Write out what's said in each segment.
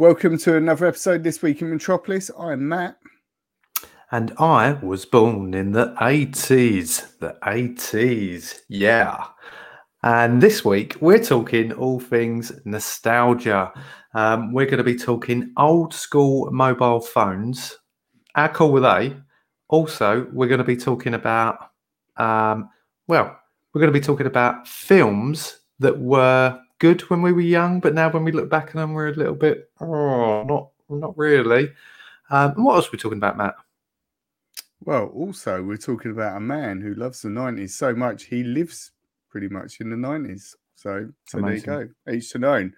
Welcome to another episode this week in Metropolis. I'm Matt. And I was born in the 80s. The 80s, yeah. And this week we're talking all things nostalgia. Um, we're going to be talking old school mobile phones. How cool were they? Also, we're going to be talking about, um, well, we're going to be talking about films that were good when we were young, but now when we look back at them, we're a little bit, oh, not not really. Um, and what else are we talking about, Matt? Well, also we're talking about a man who loves the '90s so much he lives pretty much in the '90s. So, so there you go, each to known.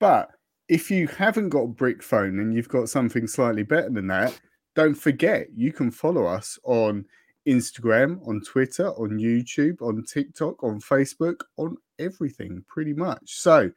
But if you haven't got a brick phone and you've got something slightly better than that, don't forget you can follow us on Instagram, on Twitter, on YouTube, on TikTok, on Facebook, on everything pretty much. So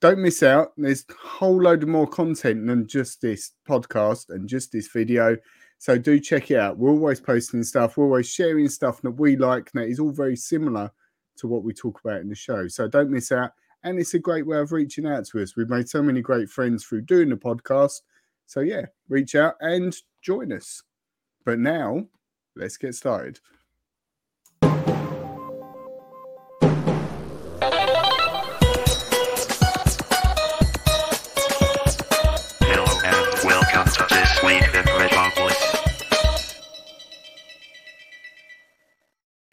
don't miss out. There's a whole load of more content than just this podcast and just this video. So do check it out. We're always posting stuff, we're always sharing stuff that we like that is all very similar to what we talk about in the show. So don't miss out. And it's a great way of reaching out to us. We've made so many great friends through doing the podcast. So yeah, reach out and join us. But now let's get started. Hello and welcome to this week in Metropolis.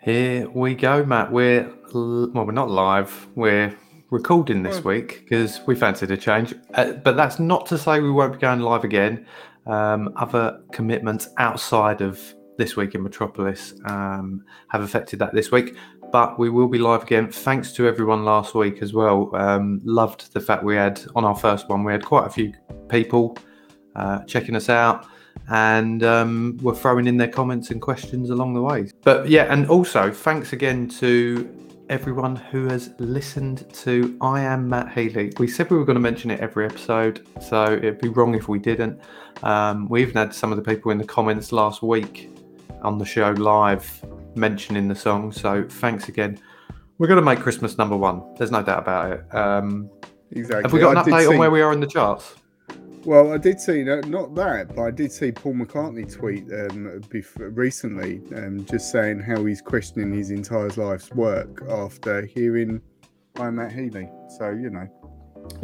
Here we go, Matt. We're well, we're not live. We're recording this week because we fancied a change. Uh, but that's not to say we won't be going live again. Um, other commitments outside of this week in Metropolis um, have affected that this week. But we will be live again. Thanks to everyone last week as well. Um, loved the fact we had on our first one, we had quite a few people uh, checking us out and um, were throwing in their comments and questions along the way. But yeah, and also thanks again to everyone who has listened to I Am Matt Healy. We said we were going to mention it every episode, so it'd be wrong if we didn't. Um, we even had some of the people in the comments last week on the show live mentioning the song, so thanks again. We're going to make Christmas number one. There's no doubt about it. Um, Exactly. have we got an did update see- on where we are in the charts? Well, I did see no, not that, but I did see Paul McCartney tweet um, bef- recently, um, just saying how he's questioning his entire life's work after hearing "I'm Matt Healy." So you know,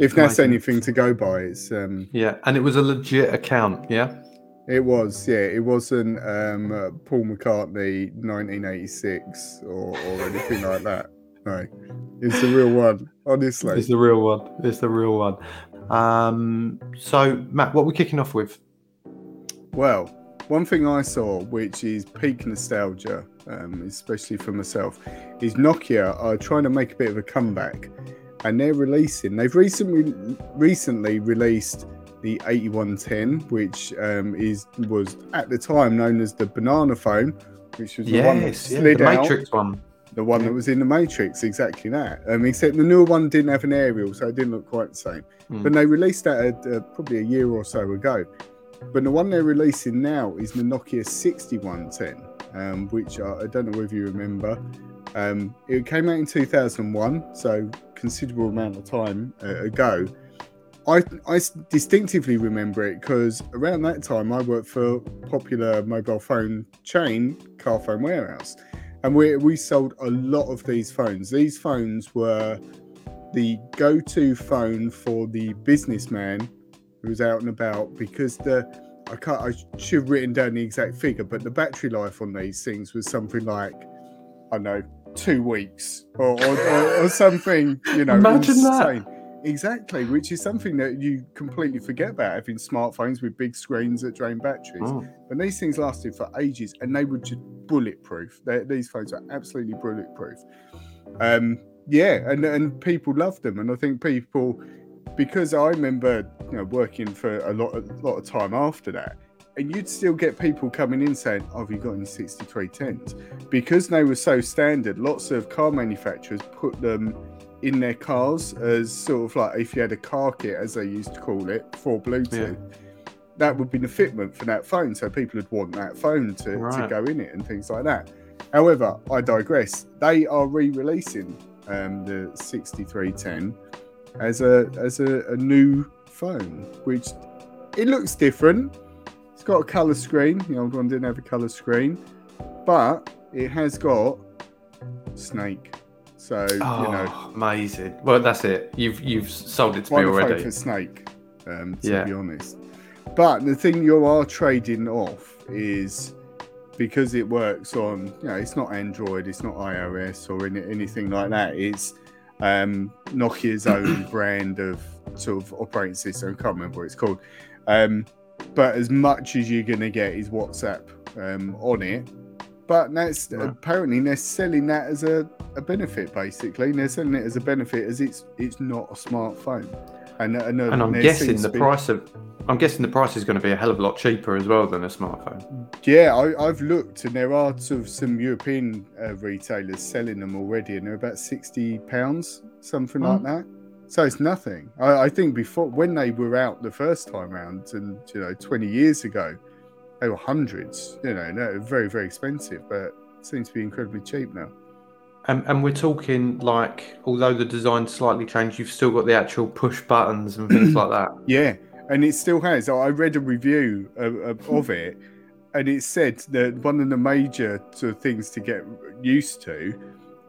if that's anything to go by, it's um, Yeah, and it was a legit account. Yeah. It was yeah, it wasn't um, uh, Paul McCartney 1986 or, or anything like that. No, it's the real one, honestly. It's the real one. It's the real one. Um, so, Matt, what we're kicking off with? Well, one thing I saw, which is peak nostalgia, um, especially for myself, is Nokia are trying to make a bit of a comeback, and they're releasing. They've recently recently released the 8110, which um, is was at the time known as the banana phone, which was the one that Yes, yeah, slid the out, Matrix one. the one that was in the Matrix, exactly that. Um, except the newer one didn't have an aerial, so it didn't look quite the same. Mm. But they released that uh, probably a year or so ago. But the one they're releasing now is the Nokia 6110, um, which I, I don't know if you remember. Um, it came out in 2001, so considerable amount of time uh, ago. I, I distinctively remember it because around that time I worked for popular mobile phone chain, Carphone Warehouse, and we, we sold a lot of these phones. These phones were the go-to phone for the businessman who was out and about because the I can't I should have written down the exact figure, but the battery life on these things was something like I don't know two weeks or or, or, or something you know Imagine that. Exactly, which is something that you completely forget about having smartphones with big screens that drain batteries. Mm. But these things lasted for ages, and they were just bulletproof. they these phones are absolutely bulletproof. Um, yeah, and and people loved them, and I think people because I remember you know working for a lot a lot of time after that, and you'd still get people coming in saying, oh, "Have you got any 6310s?" Because they were so standard. Lots of car manufacturers put them in their cars as sort of like if you had a car kit, as they used to call it, for Bluetooth. That would be the fitment for that phone, so people would want that phone to, to go in it and things like that. However, I digress. They are re-releasing um, the 6310 as a as a, a new phone, which it looks different. It's got a color screen. The old one didn't have a color screen, but it has got Snake. So Oh, you know, amazing. Well, that's it. You've you've sold it to me already. for Snake? Um, to Yeah. be honest, but the thing you are trading off is because it works on, you know, it's not Android, it's not iOS or any, anything like that. It's um, Nokia's own brand of sort of operating system. I can't remember what it's called. Um, but as much as you're going to get is WhatsApp um, on it. But that's Right. apparently they're selling that as a, a benefit, basically. They're selling it as a benefit as it's it's not a smartphone. And, and, And I'm guessing the be- price of I'm guessing the price is going to be a hell of a lot cheaper as well than a smartphone. Yeah, I, I've looked, and there are sort of some European uh, retailers selling them already, and they're about sixty pounds, something like Mm. that. So it's nothing. I, I think before when they were out the first time round, and you know, twenty years ago, they were hundreds. You know, no, very very expensive, but seems to be incredibly cheap now. And, and we're talking like, although the design slightly changed, you've still got the actual push buttons and things like that. Yeah, and it still has. I read a review of, of, of it, and it said that one of the major sort of things to get used to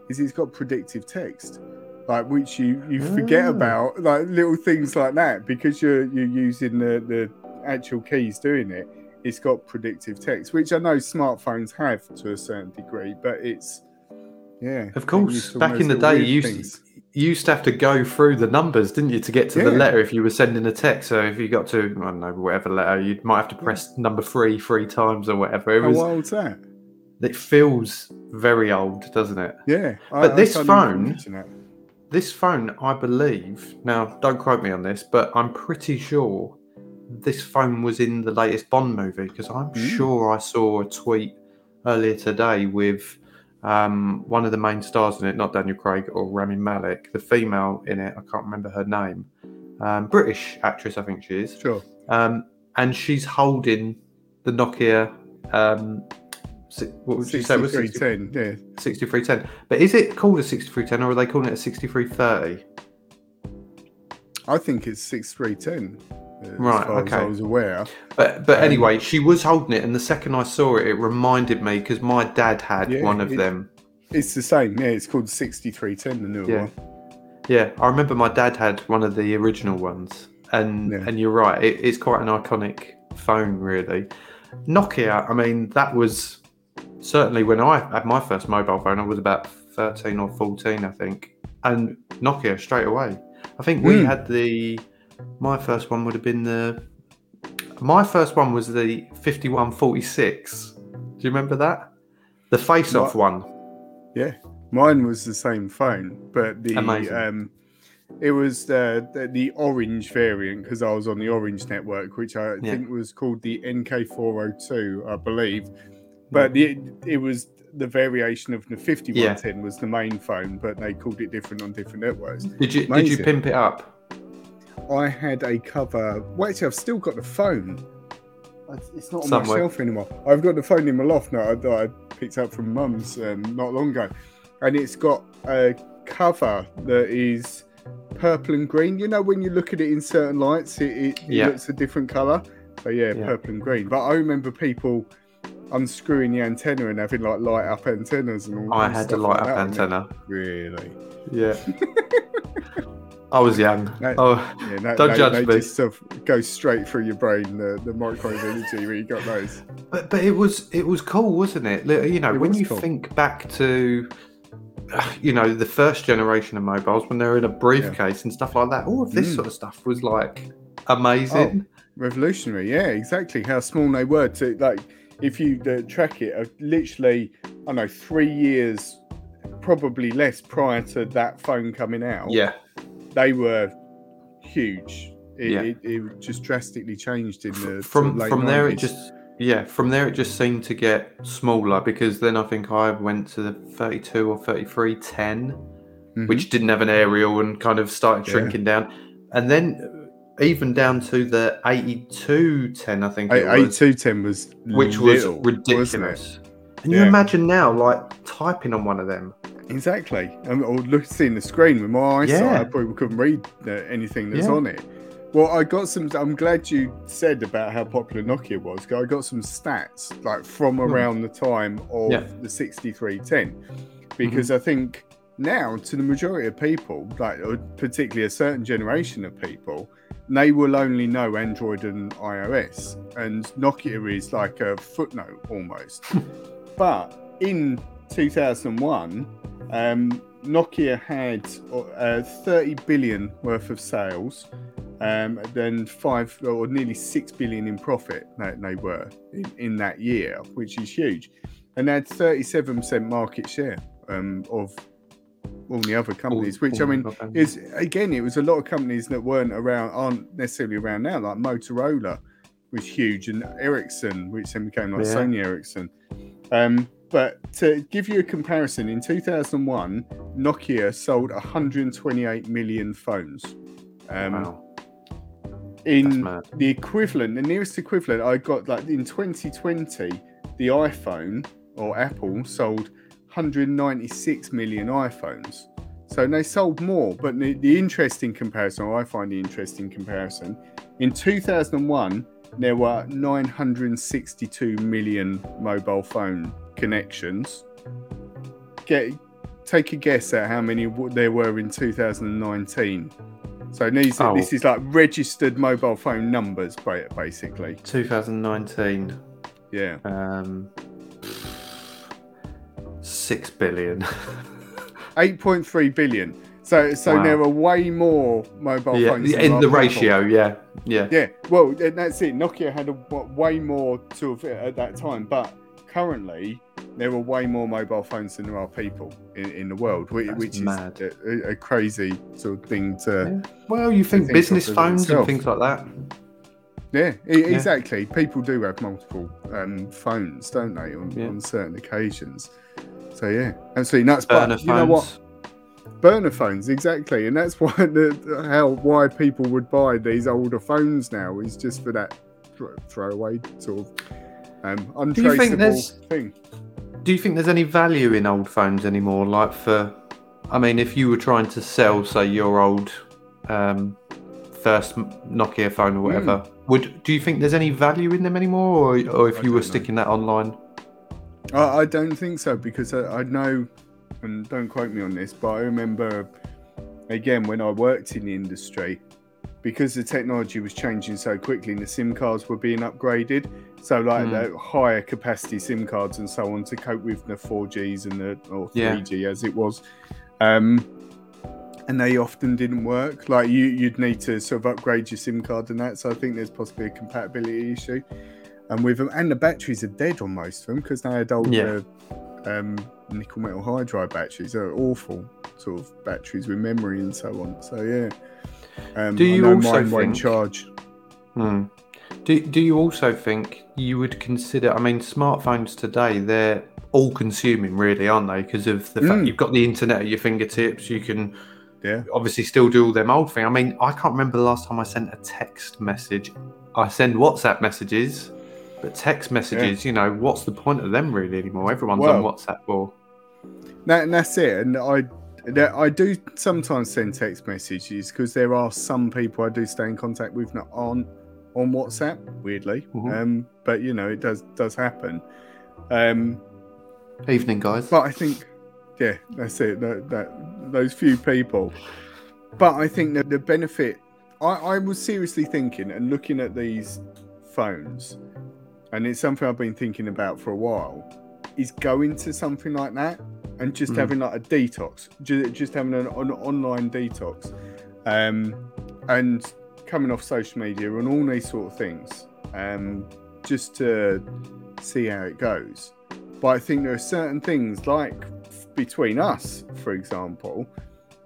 is it's got predictive text, like which you you forget Ah. about, like little things like that because you're you're using the the actual keys doing it. It's got predictive text, which I know smartphones have to a certain degree, but it's yeah. Of course, back in the day, you used, you used to have to go through the numbers, didn't you, to get to the letter if you were sending a text. So if you got to, I don't know, whatever letter, you might have to press number three three times or whatever. It How was. wild's that? It feels very old, doesn't it? Yeah, But this can't phone- This phone, I believe, now don't quote me on this, but I'm pretty sure this phone was in the latest Bond movie because I'm Mm. sure I saw a tweet earlier today with um, one of the main stars in it, not Daniel Craig or Rami Malek, the female in it, I can't remember her name, um, British actress, I think she is, Sure. um, and she's holding the Nokia. Um, what would you say was 60 6310, yeah. 6310. But is it called a 6310 or are they calling it a 6330? I think it's 6310. Right, as I okay. was aware. But but Um, anyway, she was holding it, and the second I saw it, it reminded me because my dad had Yeah, one of it- them. It's the same. Yeah, it's called 6310, the newer Yeah. one. Yeah, I remember my dad had one of the original ones, and Yeah. and you're right, it, it's quite an iconic phone, really. Nokia, I mean, that was certainly when I had my first mobile phone. I was about 13 or 14, I think, and Nokia straight away. I think we Hmm. had the. My first one would have been the. My first one was the 5146. Do you remember that? The face-off one. Yeah. Mine was the same phone, but the Amazing. um, it was the the, the orange variant because I was on the Orange network, which I Yeah. think was called the NK402, I believe. But the, it was the variation of the 5110 was the main phone, but they called it different on different networks. Did you did you pimp it up? I had a cover. Well, actually, I've still got the phone. It's- It's not on Somewhere. my shelf anymore. I've got the phone in my loft now that I picked up from Mum's um, not long ago, and it's got a cover that is purple and green. You know, when you look at it in certain lights, it, it, it looks a different color. So yeah, Yeah. purple and green. But I remember people unscrewing the antenna and having like light up antennas and all. I and had a light like up that antenna. Really? Yeah. I was young. No. Oh, Yeah, no, Don't they, judge me. just sort of go straight through your brain, the, the microwave energy when you got those. but but it was it was cool, wasn't it? You know, It when you cool. think back to, you know, the first generation of mobiles when they're in a briefcase and stuff like that. All of this Mm. sort of stuff was like amazing. Revolutionary, yeah, exactly. How small they were to like, if you uh, track it, uh, literally, I don't know, three years, probably less prior to that phone coming out. yeah, they were huge. It, Yeah. it, it just drastically changed in the from from there it just yeah from there it just seemed to get smaller because then I think I went to the 32 or 33 10 Mhm. which didn't have an aerial and kind of started Yeah. shrinking down and then even down to the 82 10 I think it A- was, which was little, it? ridiculous and you imagine now like typing on one of them Exactly. Um, or look, seeing the screen with my eyesight, Yeah. I probably couldn't read uh, anything that's Yeah. on it. Well, I got some. I'm glad you said about how popular Nokia was. I got some stats like from around the time of Yeah. the 6310, because I think now to the majority of people, like particularly a certain generation of people, they will only know Android and iOS, and Nokia is like a footnote almost. but in 2001, um, Nokia had uh, 30 billion worth of sales, um, then five or nearly six billion in profit that they were in, in that year, which is huge, and they had 37% market share um, of all the other companies. which I mean, is again, it was a lot of companies that weren't around, aren't necessarily around now, like Motorola was huge, and Ericsson, which then became like Yeah. Sony Ericsson. Um, but to give you a comparison, in 2001, Nokia sold 128 million phones. Um, wow. In the equivalent, the nearest equivalent I got, like in 2020, the iPhone or Apple sold 196 million iPhones. So they sold more. But the, the interesting comparison, or I find the interesting comparison, in 2001, there were 962 million mobile phone connections. Get take a guess at how many there were in 2019. So these, Oh. this is like registered mobile phone numbers, basically. 2019. Yeah. Um, six billion. 8.3 billion. So so Wow. there are way more mobile yeah, phones in the ratio. Yeah, yeah. Yeah, well, that's it. Nokia had a, way more of at that time, but currently there are way more mobile phones than there are people in, in the world, which, That's which mad. is a, a crazy sort of thing to. Yeah. Well, you think think business phones itself. and things like that. Yeah, e- exactly. People do have multiple um, phones, don't they, on, Yeah. on certain occasions? So yeah, absolutely nuts. Burner but you know what? phones. burner phones exactly and that's why the how why people would buy these older phones now is just for that throwaway sort of um Do you think untraceable thing Do you think there's any value in old phones anymore? Like for, I mean, if you were trying to sell, say, your old um, first Nokia phone or whatever, would do you think there's any value in them anymore, or, or if I you were know. sticking that online? I, I don't think so because I, I know and don't quote me on this but i remember again when i worked in the industry because the technology was changing so quickly and the sim cards were being upgraded so like Mm. the higher capacity sim cards and so on to cope with the 4gs and the or 3g as it was um and they often didn't work. Like you you'd need to sort of upgrade your sim card and that so i think there's possibly a compatibility issue. And with them and the batteries are dead on most of them because they had older um, nickel metal hydride batteries they're awful sort of batteries with memory and so on so yeah um, Do you also think- charge Hmm. Do, do you also think you would consider? I mean, smartphones today they're all consuming, really, aren't they? Because of the fact Mm. you've got the internet at your fingertips, you can yeah obviously still do all them old thing. I mean, I can't remember the last time I sent a text message. I send WhatsApp messages, but text messages, you know, what's the point of them really anymore? Everyone's on WhatsApp or that, and that's it and i I do sometimes send text messages because there are some people I do stay in contact with that aren't on WhatsApp, weirdly. Mhm. Um, but you know, it does does happen. Um, evening, guys. But I think, yeah, that's it. That, that those few people. But I think that the benefit, I, I was seriously thinking and looking at these phones, and it's something I've been thinking about for a while, is going to something like that and just Mm. having like a detox, just, just having an, an online detox, um, and coming off social media and all these sort of things, um, just to see how it goes. But I think there are certain things like between us, for example,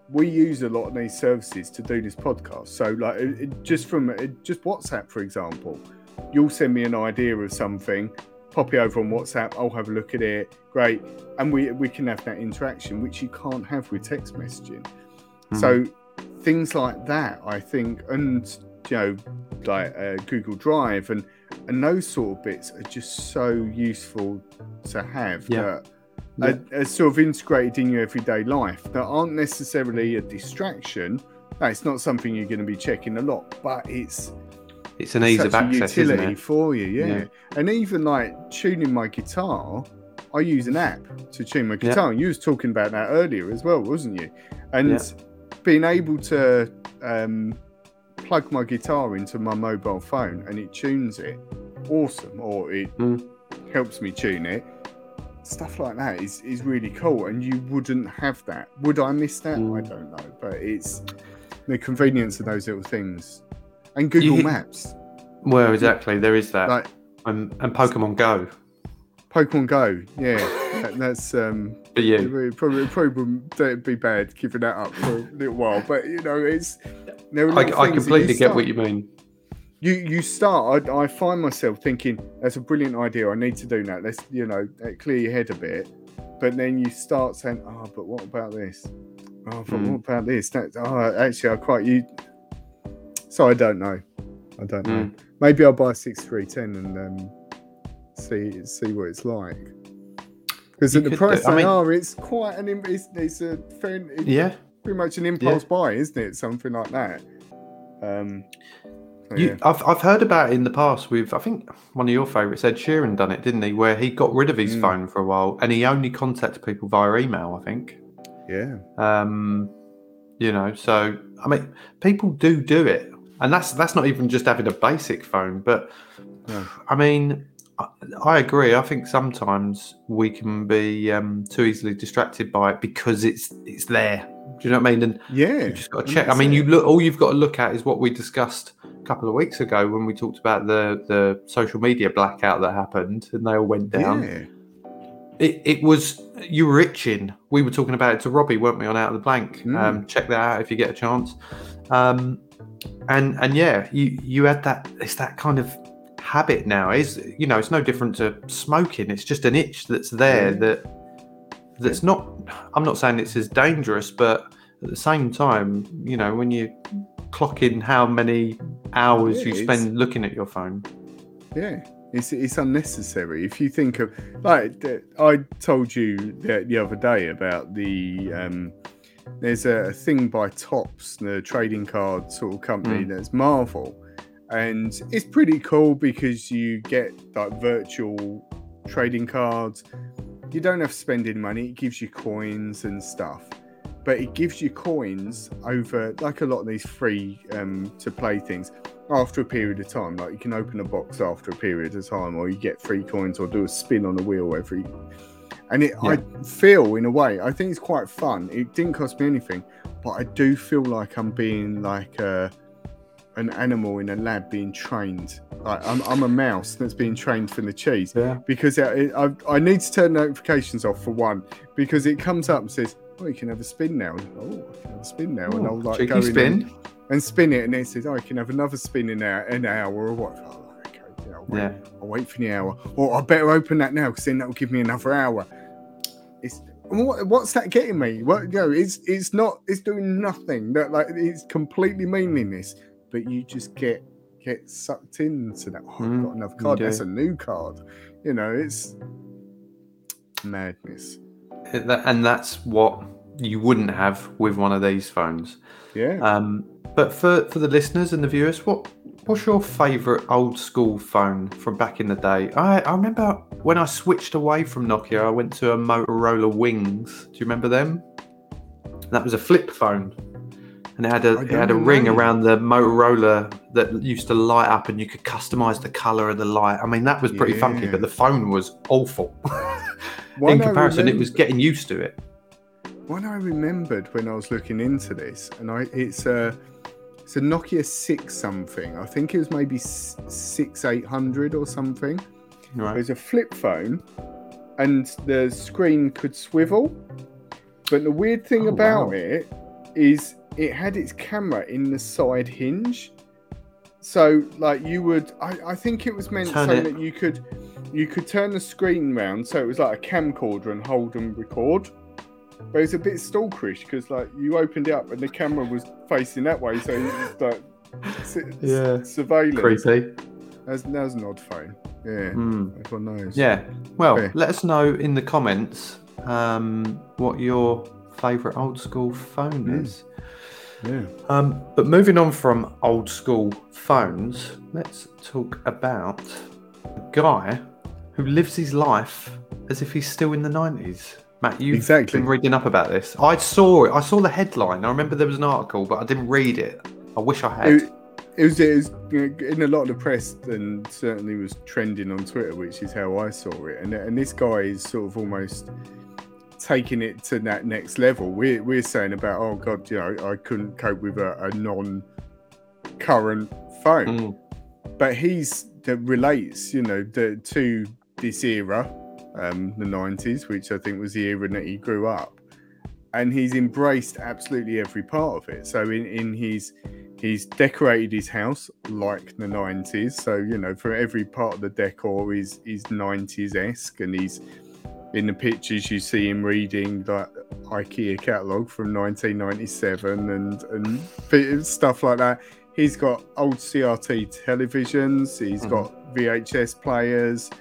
we use a lot of these services to do this podcast. So, like, it, it- just from it, just WhatsApp, for example, you'll send me an idea of something, pop it over on WhatsApp. I'll have a look at it. Great, and we we can have that interaction, which you can't have with text messaging. So, things like that, I think, and you know, like uh, Google Drive and and those sort of bits are just so useful to have Yeah. that are, are sort of integrated in your everyday life that aren't necessarily a distraction no, it's not something you're going to be checking a lot, but it's It's an ease of a access, isn't utility it? for you, yeah. Yeah. And even like tuning my guitar, I use an app to tune my Yeah. guitar. And you was talking about that earlier as well, wasn't you? And Yeah. being able to um, plug my guitar into my mobile phone and it tunes it, awesome. Or it Mm. helps me tune it. Stuff like that is, is really cool, and you wouldn't have that. Would I miss that? I Mm. don't know, but it's the convenience of those little things, and Google hit- Maps. Well, exactly. There is that. Like and, and Pokemon Go Pokemon Go, yeah, that, that's um, you. it probably, probably that'd be bad giving that up for a little while, but you know, it's there I, I completely get what you mean. you you start. I, I find myself thinking that's a brilliant idea. I need to do that. Let's you know uh, clear your head a bit, but then you start saying, oh, but what about this? Oh, but Mm. what about this? That, oh, actually, I quite you. So I don't know. I don't know. Mm. Maybe I'll buy a six three ten and um, see see what it's like. Because at the price do- I they mean- are, it's quite an it's, it's a fair, it's Yeah. pretty much an impulse buy, isn't it? Something like that. Um, so You, yeah. I've, I've heard about it in the past with I think one of your favourites, Ed Sheeran, done it, didn't he? Where he got rid of his Mm. phone for a while and he only contacted people via email. I think. yeah. Um, you know, so I mean, people do do it, and that's that's not even just having a basic phone. But No. I mean, I, I agree. I think sometimes we can be um, too easily distracted by it because it's it's there. Do you know what I mean? And Yeah. you just got to check. I mean, you look. All you've got to look at is what we discussed a couple of weeks ago when we talked about the the social media blackout that happened, and they all went down. Yeah. It, it was you were itching. We were talking about it to Robbie, weren't we, on Out of the Blank? Mm. Um, check that out if you get a chance. Um, and and yeah, you you had that. It's that kind of habit now. Is you know, it's no different to smoking. It's just an itch that's there Yeah. that that's not. I'm not saying it's as dangerous, but at the same time, you know, when you clock in how many hours Yeah, you spend looking at your phone. Yeah. It's, it's unnecessary. If you think of like I told you the, the other day about the um, there's a thing by Topps, the trading card sort of company Mm. that's Marvel, and it's pretty cool because you get like virtual trading cards. You don't have to spend any money. It gives you coins and stuff, but it gives you coins over like a lot of these free um, to play things after a period of time. Like you can open a box after a period of time, or you get free coins, or do a spin on the wheel every. And it, I feel in a way, I think it's quite fun. It didn't cost me anything, but I do feel like I'm being like a, an animal in a lab being trained. Like I'm, I'm a mouse that's being trained for the cheese Yeah. because it, I, I need to turn notifications off for one because it comes up and says, "Oh, you can have a spin now." Oh, I can have a spin now, and I'll like go in and- spin. and spin it, and then it says, "Oh, you can have another spin in an an hour or what?" I'll wait, Yeah. I'll wait for the hour, or I better open that now because then that'll give me another hour. It's what, what's that getting me? What you know, it's it's not it's doing nothing. That like it's completely meaningless, but you just get get sucked into that. Oh, Mm, I've got another card. That's a new card. You know, it's madness. And that's what you wouldn't have with one of these phones. Yeah. Um, but for for the listeners and the viewers, what what's your favourite old school phone from back in the day? I I remember when I switched away from Nokia, I went to a Motorola Wings. Do you remember them? That was a flip phone, and it had a it had a ring know. around the Motorola that used to light up, and you could customize the color of the light. I mean, that was pretty funky, but the phone was awful. In comparison, it was getting used to it. One I remembered when I was looking into this, and I it's a it's a Nokia six something. I think it was maybe six eight hundred or something. It was a flip phone, and the screen could swivel. But the weird thing Oh, about wow. it is it had its camera in the side hinge. So like you would, I, I think it was meant Turn so it. that you could you could turn the screen round so it was like a camcorder and hold and record. But it's a bit stalkerish because like you opened it up and the camera was facing that way, so it was like s- s- Yeah. surveillance. Creepy. That's, that was an odd phone. Yeah, Hmm. everyone knows. Yeah. Well, Yeah. let us know in the comments um, what your favourite old school phone Mm. is. Yeah. Um, but moving on from old school phones, let's talk about a guy who lives his life as if he's still in the 90s. Matt, you've Exactly. been reading up about this. I saw it. I saw the headline. I remember there was an article, but I didn't read it. I wish I had. It, it was, it was in a lot of the press and certainly was trending on Twitter, which is how I saw it. And, and this guy is sort of almost taking it to that next level. We're, we're saying about, oh God, you know, I couldn't cope with a, a non current phone. Mm, But he's that relates, you know, the, to this era, um, the 90s, which I think was the era that he grew up. And he's embraced absolutely every part of it. So in, in his he's decorated his house like the 90s. So, you know, for every part of the decor is is 90s esque and he's in the pictures you see him reading like IKEA catalogue from 1997 and and stuff like that. He's got old CRT televisions. He's Mhm. got VHS players.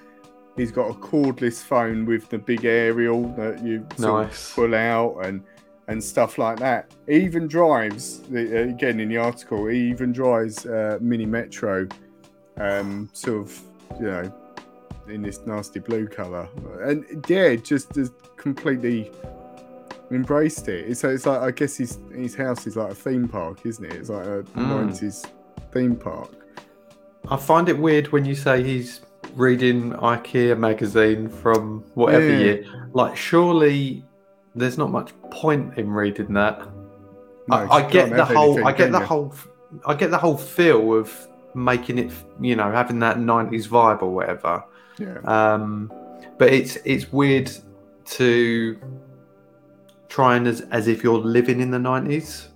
He's got a cordless phone with the big aerial that you Nice. pull out and and stuff like that. He even drives uh, again in the article. He even drives uh, mini metro, um, sort of you know in this nasty blue color, and yeah, just just completely embraced it. So it's like I guess his his house is like a theme park, isn't it? It's like a Mm. nineties theme park. I find it weird when you say he's reading IKEA magazine from whatever Yeah. year. Like, surely there's not much point in reading that. No, I, I get the whole. anything, I get the you? whole. I get the whole feel of making it. You know, having that '90s vibe or whatever. Yeah. Um, but it's it's weird to try and as as if you're living in the '90s.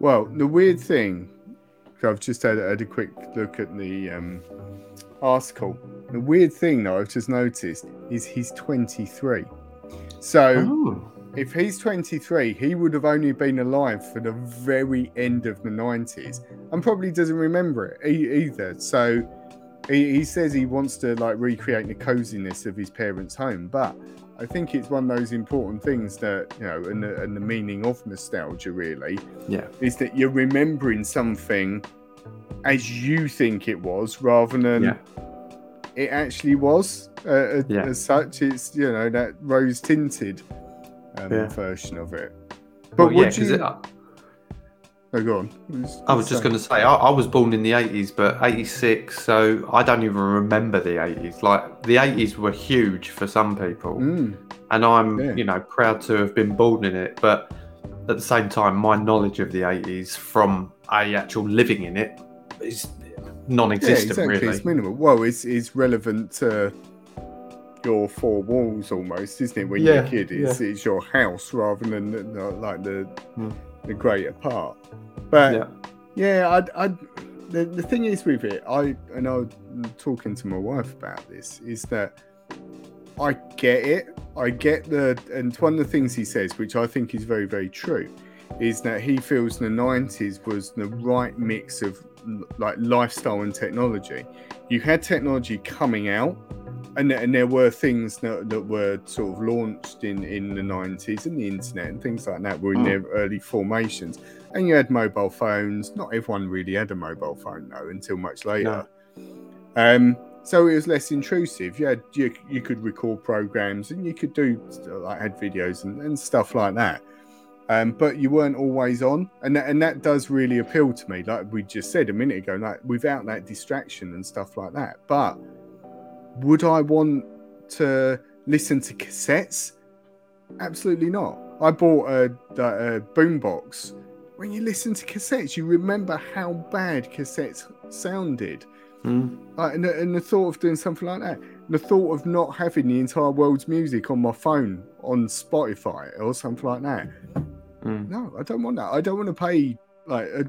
Well, the weird thing, I've just had, had a quick look at the um, article. The weird thing that I've just noticed is he's 23. So Oh, if he's 23, he would have only been alive for the very end of the 90s and probably doesn't remember it e- either. So he, he says he wants to like recreate the coziness of his parents' home, but I think it's one of those important things that, you know, and the, and the meaning of nostalgia really yeah, is that you're remembering something as you think it was rather than Yeah. it actually was uh, Yeah. as such it's you know that rose tinted um, Yeah. version of it but Well, yeah, you it- oh, go on I was just going to say, I, I was born in the 80s, but 86, so I don't even remember the 80s. Like, the 80s were huge for some people, mm, and I'm, Yeah. you know, proud to have been born in it. But at the same time, my knowledge of the 80s from a actual living in it is non yeah existent, exactly really. it's minimal well it's, it's relevant to your four walls almost isn't it when you're Yeah, a kid it's, it's your house rather than the, the- like the Hmm. the greater part but Yeah. Yeah, I, I, the, the thing is with it, I and I was talking to my wife about this is that I get it. I get the and one of the things he says, which I think is very very true, is that he feels the '90s was the right mix of like lifestyle and technology. You had technology coming out. And, and there were things that, that were sort of launched in, in the 90s and the internet and things like that were in Mm. their early formations and you had mobile phones. Not everyone really had a mobile phone though until much later. Um, so it was less intrusive. You had you, you could record programs and you could do like had videos and, and stuff like that. Um, but you weren't always on, and that, and that does really appeal to me. Like we just said a minute ago, like without that distraction and stuff like that. But would I want to listen to cassettes? Absolutely not. I bought a, a, a boombox. When you listen to cassettes, you remember how bad cassettes sounded. Mm. Like, and, the, and the thought of doing something like that, the thought of not having the entire world's music on my phone on Spotify or something like that. Mm. No, I don't want that. I don't want to pay like uh,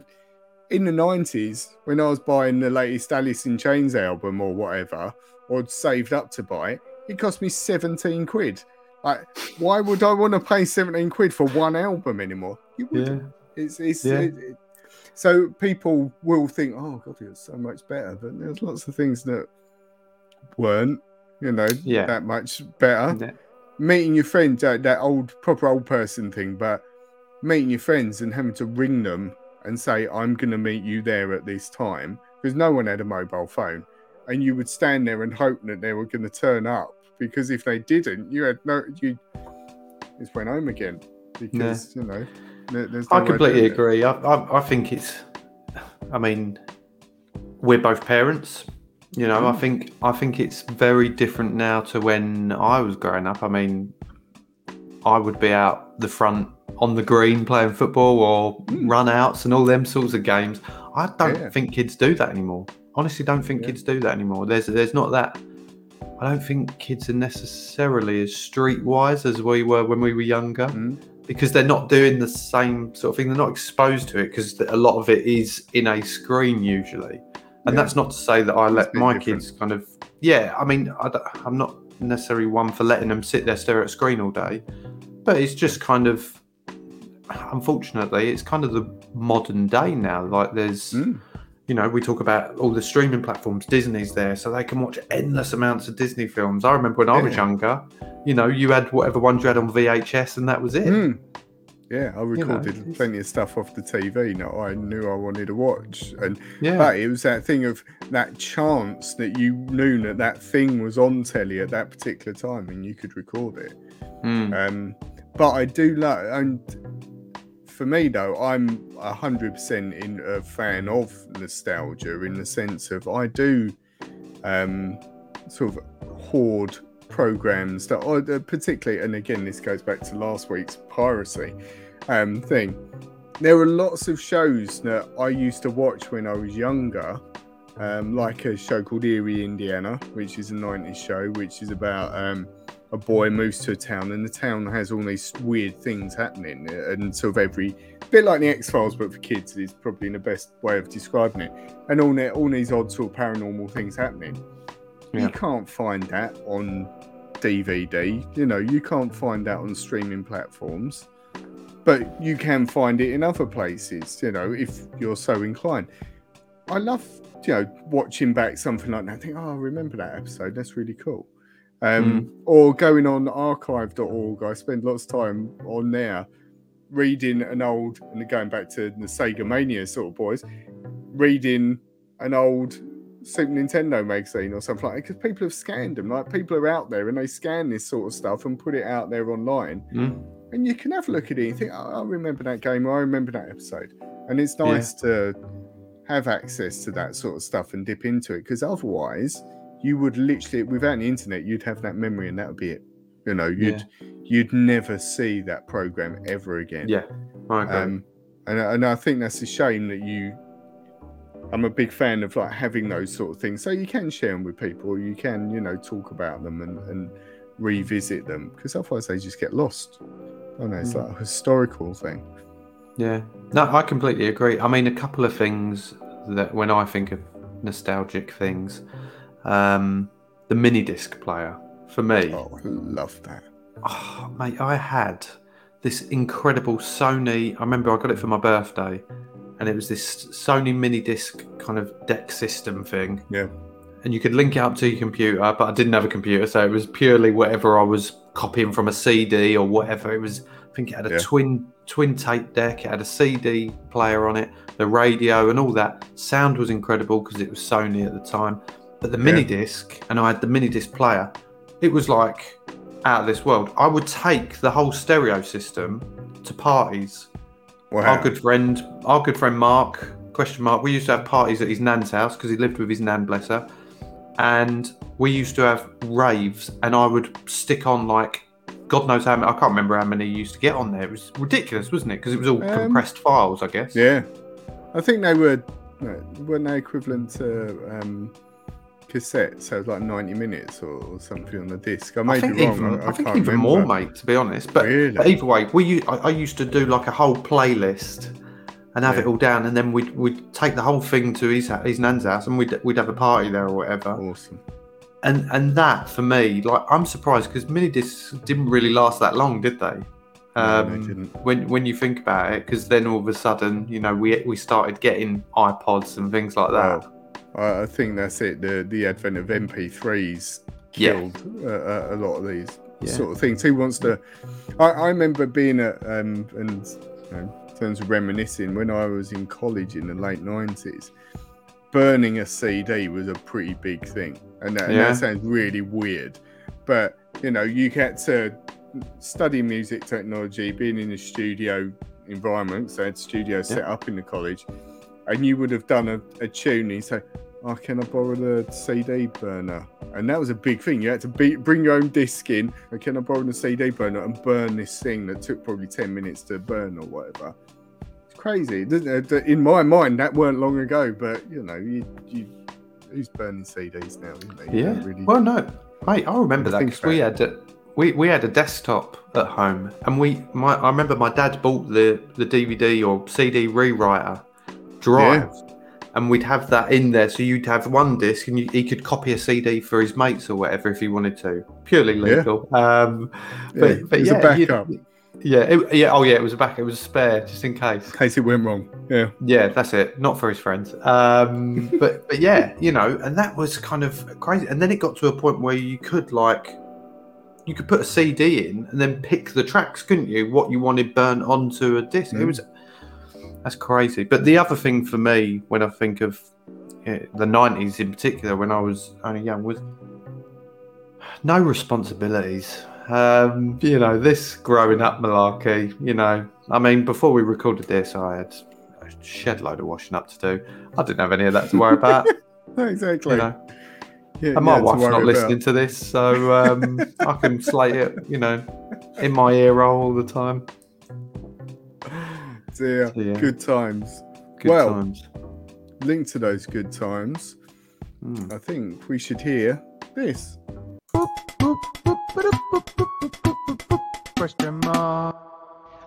in the nineties when I was buying the latest Alice in Chains album or whatever, or saved up to buy it. It cost me seventeen quid. Like, why would I want to pay seventeen quid for one album anymore? You wouldn't. Yeah. It's it's Yeah. it- it- so people will think, oh god, it's so much better, but there's lots of things that weren't, you know, Yeah. that much better. Yeah. Meeting your friends, that, that old proper old person thing, but meeting your friends and having to ring them and say, I'm going to meet you there at this time, because no one had a mobile phone. And you would stand there and hope that they were going to turn up, because if they didn't, you had no, you just went home again. Because, you know, there- no I completely agree. I, I, I think it's. I mean, we're both parents. You know, I think I think it's very different now to when I was growing up. I mean, I would be out the front on the green playing football or Mm. run outs and all them sorts of games. I don't Yeah. think kids do that anymore. Honestly, don't think Yeah. kids do that anymore. There's there's not that. I don't think kids are necessarily as streetwise as we were when we were younger Mm. because they're not doing the same sort of thing. They're not exposed to it because a lot of it is in a screen usually. And Yeah. that's not to say that I let my different. kids kind of, yeah, I mean, I am not necessarily one for letting them sit there, stare at a screen all day, but it's just kind of, unfortunately, it's kind of the modern day now. Like there's, Mm. you know, we talk about all the streaming platforms, Disney's there, so they can watch endless amounts of Disney films. I remember when I was Yeah. younger, you know, you had whatever ones you had on VHS and that was it. Mm. Yeah, I know, recorded it's- plenty of stuff off the TV that I knew I wanted to watch, and Yeah. but it was that thing of that chance that you knew that that thing was on telly at that particular time, and you could record it. Mm. Um, but I do love, and for me though, I'm hundred percent in a fan of nostalgia in the sense of I do um, sort of hoard programs that are uh, particularly, and again, this goes back to last week's piracy um, thing. There are lots of shows that I used to watch when I was younger, um, like a show called Eerie, Indiana, which is a 90s show, which is about um, a boy moves to a town and the town has all these weird things happening. uh, And sort of every bit like the X Files, but for kids, is probably the best way of describing it. And all, the, all these odd sort of paranormal things happening. Yeah. You can't find that on DVD. You know, you can't find that on streaming platforms, but you can find it in other places. You know, if you're so inclined. I love, you know, watching back something like that. I think, oh, I remember that episode. That's really cool. Um, Or going on archive.org. I spend lots of time on there reading an old, and going back to the Sega Mania sort of boys, reading an old Super Nintendo magazine or something like that because people have scanned them. Like people are out there and they scan this sort of stuff and put it out there online. Mm. And you can have a look at it and think, oh, I remember that game or I remember that episode. And it's Yeah. nice to have access to that sort of stuff and dip into it because otherwise you would literally without the internet you'd have that memory and that would be it. You know, you'd you'd never see that program ever again. Yeah, I agree. Um, and, and I think that's a shame that you. I'm a big fan of like having those sort of things, so you can share them with people. You can, you know, talk about them and, and revisit them because otherwise they just get lost. I don't it's Mm. like a historical thing. Yeah, no, I completely agree. I mean, a couple of things that when I think of nostalgic things, um, the mini disc player for me, Oh, I love that. oh, mate, I had this incredible Sony. I remember I got it for my birthday, and it was this Sony mini disc kind of deck system thing. Yeah. And you could link it up to your computer, but I didn't have a computer, so it was purely whatever I was copying from a CD or whatever. It was, I think it had a Yeah. twin twin tape deck. It had a CD player on it, the radio, and all that. Sound was incredible because it was Sony at the time. But the mini disc, and I had the mini disc player. It was like out of this world. I would take the whole stereo system to parties. Wow. Our good friend, our good friend Mark, question mark. We used to have parties at his nan's house because he lived with his nan, bless her. And we used to have raves, and I would stick on like God knows how many. I can't remember how many you used to get on there. It was ridiculous, wasn't it? Because it was all Um, compressed files, I guess. Yeah, I think they were weren't they equivalent to um, cassettes? So it was like ninety minutes or, or something on the disc. I may I think be wrong. even, I, I, think can't even remember. more, mate. To be honest, but, Really? but either way, we I, I used to do like a whole playlist and have Yeah. it all down, and then we'd we'd take the whole thing to his his nan's house, and we'd we'd have a party there or whatever. Awesome. And and that for me, like I'm surprised because mini discs didn't really last that long, did they? Um, didn't. when when you think about it, because then all of a sudden, you know, we we started getting iPods and things like that. Well, I, think that's it. The the advent of MP3s killed uh, a, a lot of these Yeah. sort of things. Who wants to? I, I remember being at um, and you know, in terms of reminiscing, when I was in college in the late nineties, burning a CD was a pretty big thing, and that, and that sounds really weird, but you know, you get to study music technology, being in a studio environment, so I had studios set up in the college, and you would have done a, a tune. And you say, "Oh, can I borrow the CD burner?" And that was a big thing. You had to be, bring your own disc in. and Can I borrow the CD burner and burn this thing that took probably ten minutes to burn or whatever? It's crazy. In my mind, that weren't long ago, but you know, you, you who's burning CDs now? Isn't it? Yeah. really- Well, no, mate, I remember that because we had a, we we had a desktop at home, and we my I remember my dad bought the the DVD or CD rewriter drive, and we'd have that in there, so you'd have one disc, and you, he could copy a CD for his mates or whatever if he wanted to, purely Yeah. legal. Um, Yeah, but, but it was yeah, a you'd- backup. Yeah, it, yeah. Oh, yeah. It was a back. It was a spare, just in case. in case it went wrong. Yeah. Yeah, that's it. Not for his friends. Um, but but yeah, you know, and that was kind of crazy. And then it got to a point where you could like, you could put a CD in and then pick the tracks, couldn't you? What you wanted burnt onto a disc. It Mm. was that's crazy. But the other thing for me, when I think of the nineties in particular, when I was only young, was no responsibilities. Um, you know, this growing up malarkey, you know, I mean, before we recorded this, I had a shed load of washing up to do. I didn't have any of that to worry about. Exactly. you know, Yeah, and my yeah, wife's not about. listening to this, so um, I can slate it, you know, in my ear roll all the time. Dear, So, yeah. good times. Good Well- times. Link to those good times. Mm. I think we should hear this. Question Marc.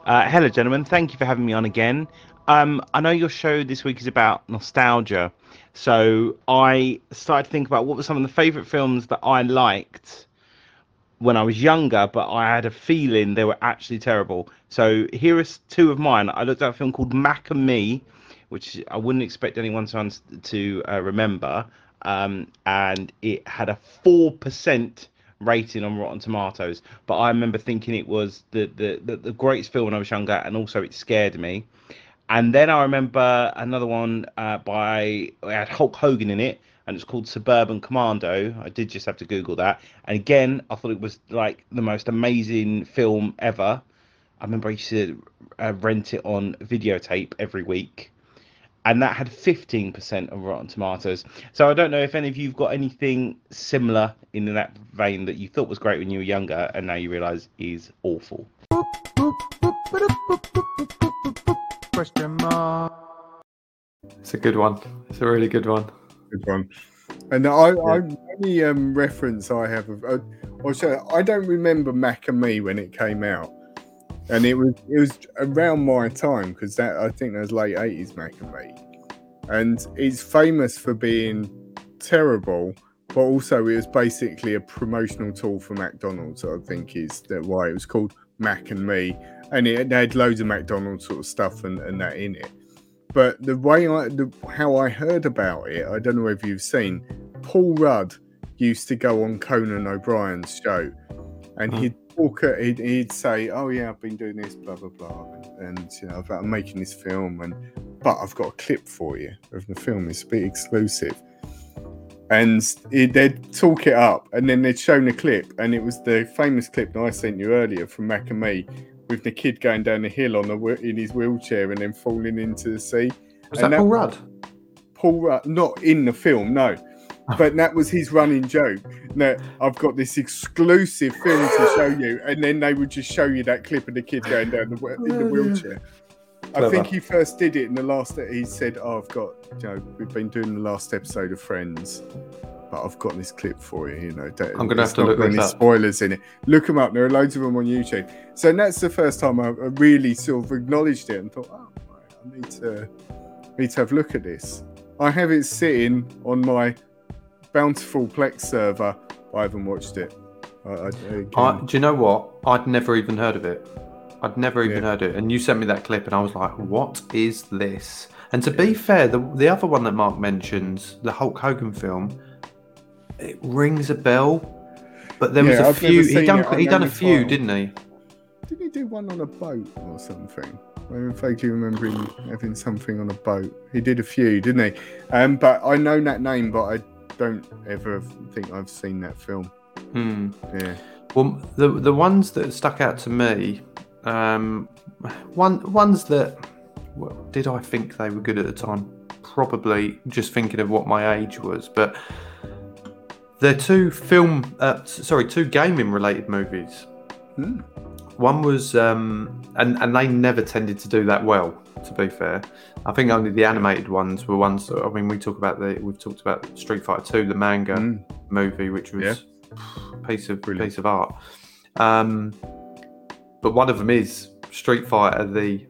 Uh, hello, gentlemen. Thank you for having me on again. Um, I know your show this week is about nostalgia, so I started to think about what were some of the favourite films that I liked when I was younger, but I had a feeling they were actually terrible. So here are two of mine. I looked at a film called Mac and Me, which I wouldn't expect anyone to to uh, remember, um, and it had a four percent rating on Rotten Tomatoes. But I remember thinking it was the, the the the greatest film when I was younger, and also it scared me. And then I remember another one uh, by it had Hulk Hogan in it, and it's called Suburban Commando. I did just have to Google that, and again, I thought it was like the most amazing film ever. I remember I used to uh, rent it on videotape every week, and that had 15% of Rotten Tomatoes. So I don't know if any of you've got anything similar in that vein that you thought was great when you were younger, and now you realise is awful. Question Marc. It's a good one. It's a really good one. Good one. And I, I the only um, reference I have of, uh, also, I don't remember Mac and Me when it came out, and it was it was around my time because that I think that was late eighties Mac and Me, and it's famous for being terrible, but also it was basically a promotional tool for McDonald's. I think is that why it was called Mac and Me, and it, had loads of McDonald's sort of stuff and, and that in it. But the way I, the, how I heard about it, I don't know if you've seen. Paul Rudd used to go on Conan O'Brien's show, and Mhm. he'd talk. He'd, he'd say, "Oh yeah, I've been doing this, blah blah blah," and, and you know, about making this film, and but I've got a clip for you of the film. It's a bit exclusive. And it, they'd talk it up, and then they'd shown the clip, and it was the famous clip that I sent you earlier from Mac and Me, with the kid going down the hill on the in his wheelchair and then falling into the sea. Was And that that- Paul Rudd? Paul Rudd, not in the film, no, but that was his running joke. That I've got this exclusive film to show you, and then they would just show you that clip of the kid going down the, in the Oh, wheelchair. I think he first did it in the last. That he said, "Oh, I've got, you know, we've been doing the last episode of Friends, but I've got this clip for you. You know, that, I'm gonna have to look any up. spoilers in it. Look them up. There are loads of them on YouTube. So that's the first time I, I really sort of acknowledged it and thought, oh, right, I need to need to have a look at this. I have it sitting on my bountiful Plex server. I haven't watched it. I, I, I, do you know what? I'd never even heard of it. I'd never even Yeah. heard it. And you sent me that clip, and I was like, "What is this?" And to be fair, the the other one that Marc mentions, the Hulk Hogan film, it rings a bell. But there was Yeah, a I've few. He done he done a few, file. didn't he? Didn't he do one on a boat or something? I'm vaguely remember him having something on a boat. He did a few, didn't he? Um, but I know that name, but I don't ever think I've seen that film. Hmm. Yeah. Well, the the ones that stuck out to me, um, one ones that well, did I think they were good at the time? Probably just thinking of what my age was, but they're two film, uh, sorry, two gaming related movies. Hmm. One was, um, and and they never tended to do that well. To be fair, I think only the animated ones were ones. That, I mean, we talk about the we've talked about Street Fighter Two, the manga Mm. movie, which was Yeah. a piece of Brilliant. piece of art. Um, but one of them is Street Fighter, the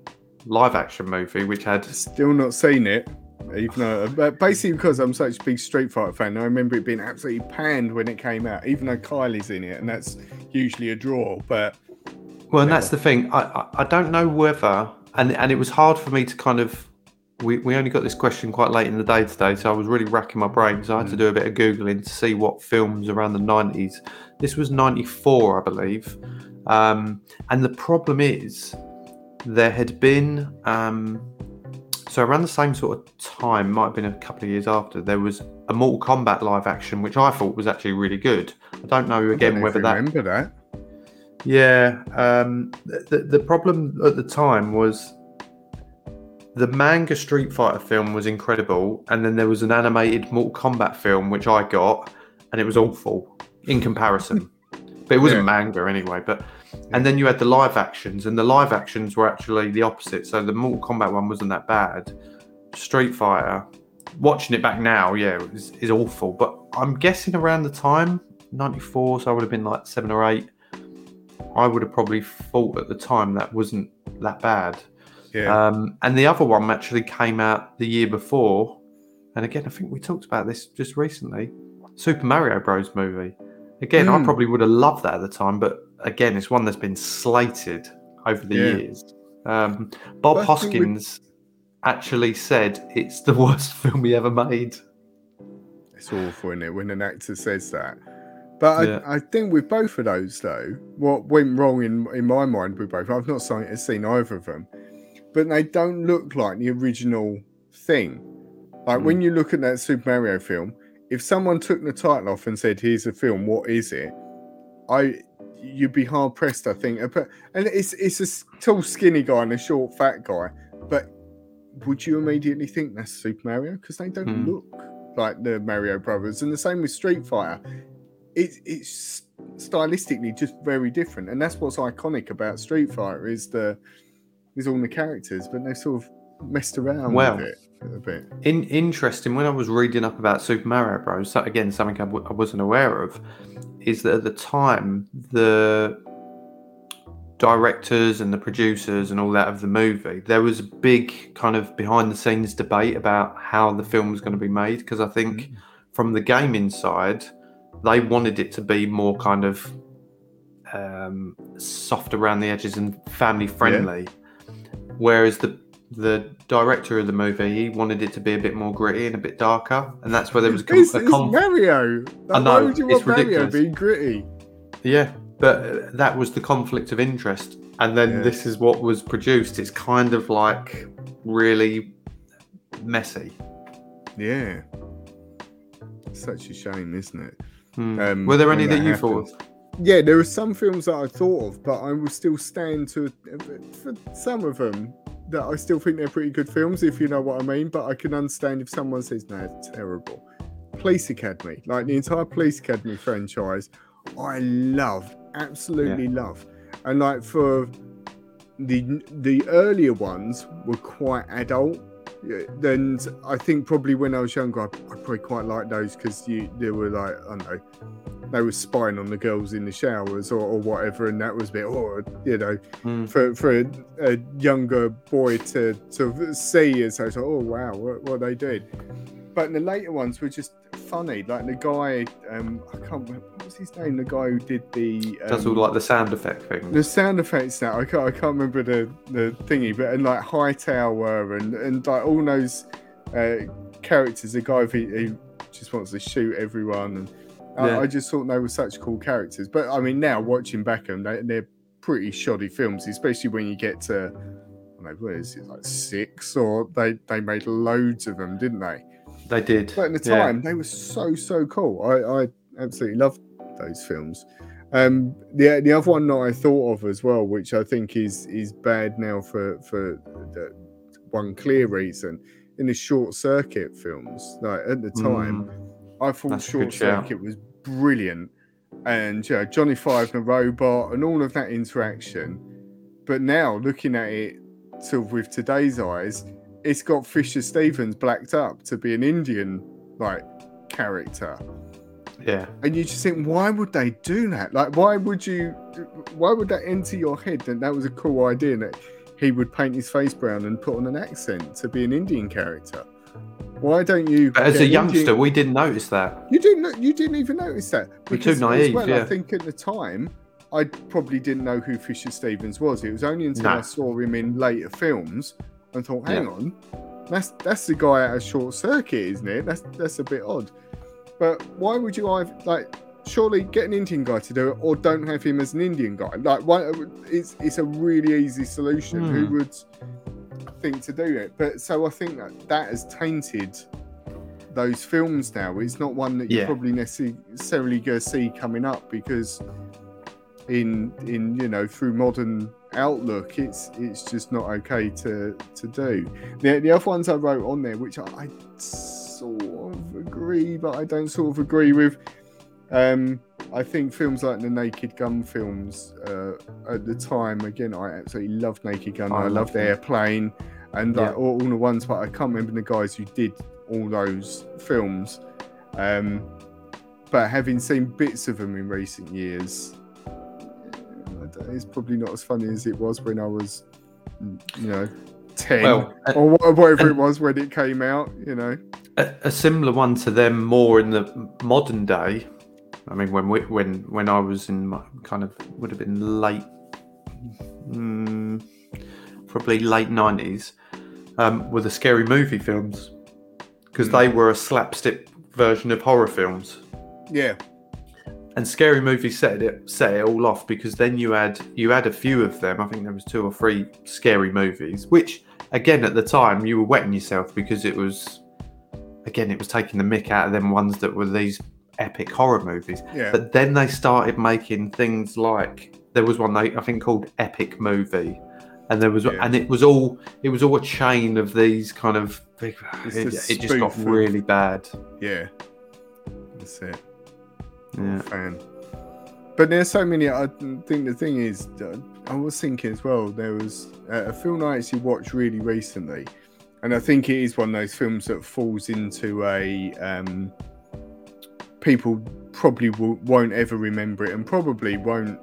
live action movie, which had Still not seen it. Even though, but basically because I'm such a big Street Fighter fan, I remember it being absolutely panned when it came out. Even though Kylie's in it, and that's usually a draw. But well, and that's the thing. I, I I don't know whether, and and it was hard for me to kind of. We, we only got this question quite late in the day today, so I was really racking my brain. So I had to do a bit of googling to see what films around the nineties. This was ninety four, I believe. Um, and the problem is, there had been um, so around the same sort of time, might have been a couple of years after, there was a Mortal Kombat live action, which I thought was actually really good. I don't know again don't know whether that remember that. Yeah, um, the, the problem at the time was the manga Street Fighter film was incredible, and then there was an animated Mortal Kombat film which I got, and it was awful in comparison. but it wasn't Yeah. manga anyway. But and then you had the live actions, and the live actions were actually the opposite. So the Mortal Kombat one wasn't that bad. Street Fighter, watching it back now, yeah, is awful. But I'm guessing around the time '94, so I would have been like seven or eight. I would have probably thought at the time that wasn't that bad. Yeah. Um, and the other one actually came out the year before. And again, I think we talked about this just recently. Super Mario Bros. movie. Again, I Hmm. probably would have loved that at the time, but again, it's one that's been slated over the Yeah. years. Um, Bob But I we- Hoskins actually said it's the worst film he ever made. It's awful, isn't it, when an actor says that? But Yeah. I, I think with both of those, though, what went wrong in in my mind with both, I've not seen, seen either of them, but they don't look like the original thing. Like when you look at that Super Mario film, if someone took the title off and said, "Here's a film, what is it?" I you'd be hard pressed, I think. Uh, But and it's it's a tall, skinny guy and a short, fat guy, but would you immediately think that's Super Mario? Because they don't Hmm. look like the Mario Brothers, and the same with Street Fighter. It, it's stylistically just very different, and that's what's iconic about Street Fighter is the is all the characters, but they sort of messed around Well, with it a bit. In, interesting, when I was reading up about Super Mario Bros., so again, something I w- I wasn't aware of, is that at the time, the directors and the producers and all that of the movie, there was a big kind of behind the scenes debate about how the film was going to be made. Because I think mm. from the gaming side, they wanted it to be more kind of um, soft around the edges and family friendly. Whereas the the director of the movie, he wanted it to be a bit more gritty and a bit darker, and that's where there was a, com- It's, a it's Mario. Like, know, why would you want Mario being gritty? yeah, but that was the conflict of interest, and then Yeah. this is what was produced. It's kind of like really messy. Yeah. Such a shame, isn't it? Hmm. Um, Were there any that, that you thought? happens. Yeah, there are some films that I thought of, but I will still stand to for some of them that I still think they're pretty good films, if you know what I mean. But I can understand if someone says, "No, it's terrible." Police Academy, like the entire Police Academy franchise, I love, absolutely love, and like for the the earlier ones were quite adult. Then I think probably when I was younger, I, I probably quite liked those because you they were like I don't know they were spying on the girls in the showers or, or whatever, and that was a bit, oh, you know, Hmm. for for a, a younger boy to to see as so it's like, oh wow, what, what they did. But the later ones were just funny. Like the guy, um, I can't remember what was his name. The guy who did the um, Does all like the sound effect thing. the sound effects now. I can't, I can't remember the, the thingy, but and like Hightower and and like all those uh, characters. The guy who, who just wants to shoot everyone, and Yeah. I, I just thought they were such cool characters. But I mean, now watching back them, they, they're pretty shoddy films, especially when you get to I don't know, what is it like six or they they made loads of them, didn't they? They did. But at the yeah. time, they were so so cool. I, I absolutely loved those films. Um, the the other one that I thought of as well, which I think is is bad now for for the one clear reason, in the short circuit films. Like at the time, Mm, I thought that's short circuit was brilliant, and you know, Johnny Five and the robot and all of that interaction. But now looking at it sort of with today's eyes, it's got Fisher Stevens blacked up to be an Indian like character. yeah. And you just think, why would they do that? Like, why would you? Why would that enter your head that that was a cool idea that he would paint his face brown and put on an accent to be an Indian character? Why don't you? But as a youngster, Indian- we didn't notice that. you didn't. You didn't even notice that. We're too naive, Well, I think at the time, I probably didn't know who Fisher Stevens was. It was only until No. I saw him in later films and thought, hang Yeah. on, that's that's the guy out of Short Circuit, isn't it? That's that's a bit odd. But why would you either like? Surely get an Indian guy to do it, or don't have him as an Indian guy. Like, why, it's it's a really easy solution. Who Hmm. would think to do it? But so I think that that has tainted those films now. It's not one that you Yeah. probably necessarily gonna see coming up because in in you know through modern outlook it's it's just not okay to to do. The, the other ones i wrote on there which I, I sort of agree but i don't sort of agree with um i think films like the naked gun films uh at the time again i absolutely loved naked gun. I i, love loved airplane and like Yeah. all, all the ones but i can't remember the guys who did all those films. Um but having seen bits of them in recent years it's probably not as funny as it was when I was, mm, you know, 10 Well, a, or wha- whatever it was when it came out, you know. a, a similar one to them, more in the modern day. I mean, when we, when when I was in my kind of would have been late, mm, probably late nineties, um, were the scary movie films because Mm. they were a slapstick version of horror films. Yeah, and scary movie set it set it all off because then you had you had a few of them i think there was two or three scary movies which again at the time you were wetting yourself because it was again it was taking the mick out of them ones that were these epic horror movies yeah, but then they started making things like there was one they i think called epic movie and there was Yeah. and it was all it was all a chain of these kind of it, it just got really bad yeah. That's it. Yeah Fan. But there's so many. I think the thing is, uh, I was thinking as well. There was uh, a film I actually watched really recently, and I think it is one of those films that falls into a um, people probably w- won't ever remember it and probably won't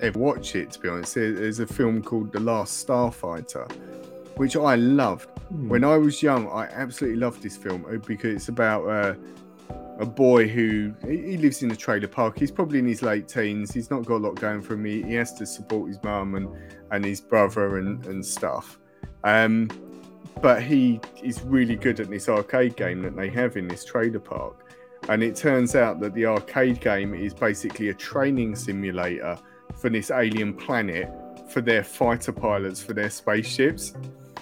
ever watch it. To be honest, There- there's a film called The Last Starfighter, which I loved when I was young. I absolutely loved this film uh, because it's about. Uh, a boy who he lives in a trailer park. He's probably in his late teens. He's not got a lot going for him. He, he has to support his mum and and his brother and and stuff. Um, but he is really good at this arcade game that they have in this trailer park. And it turns out that the arcade game is basically a training simulator for this alien planet for their fighter pilots for their spaceships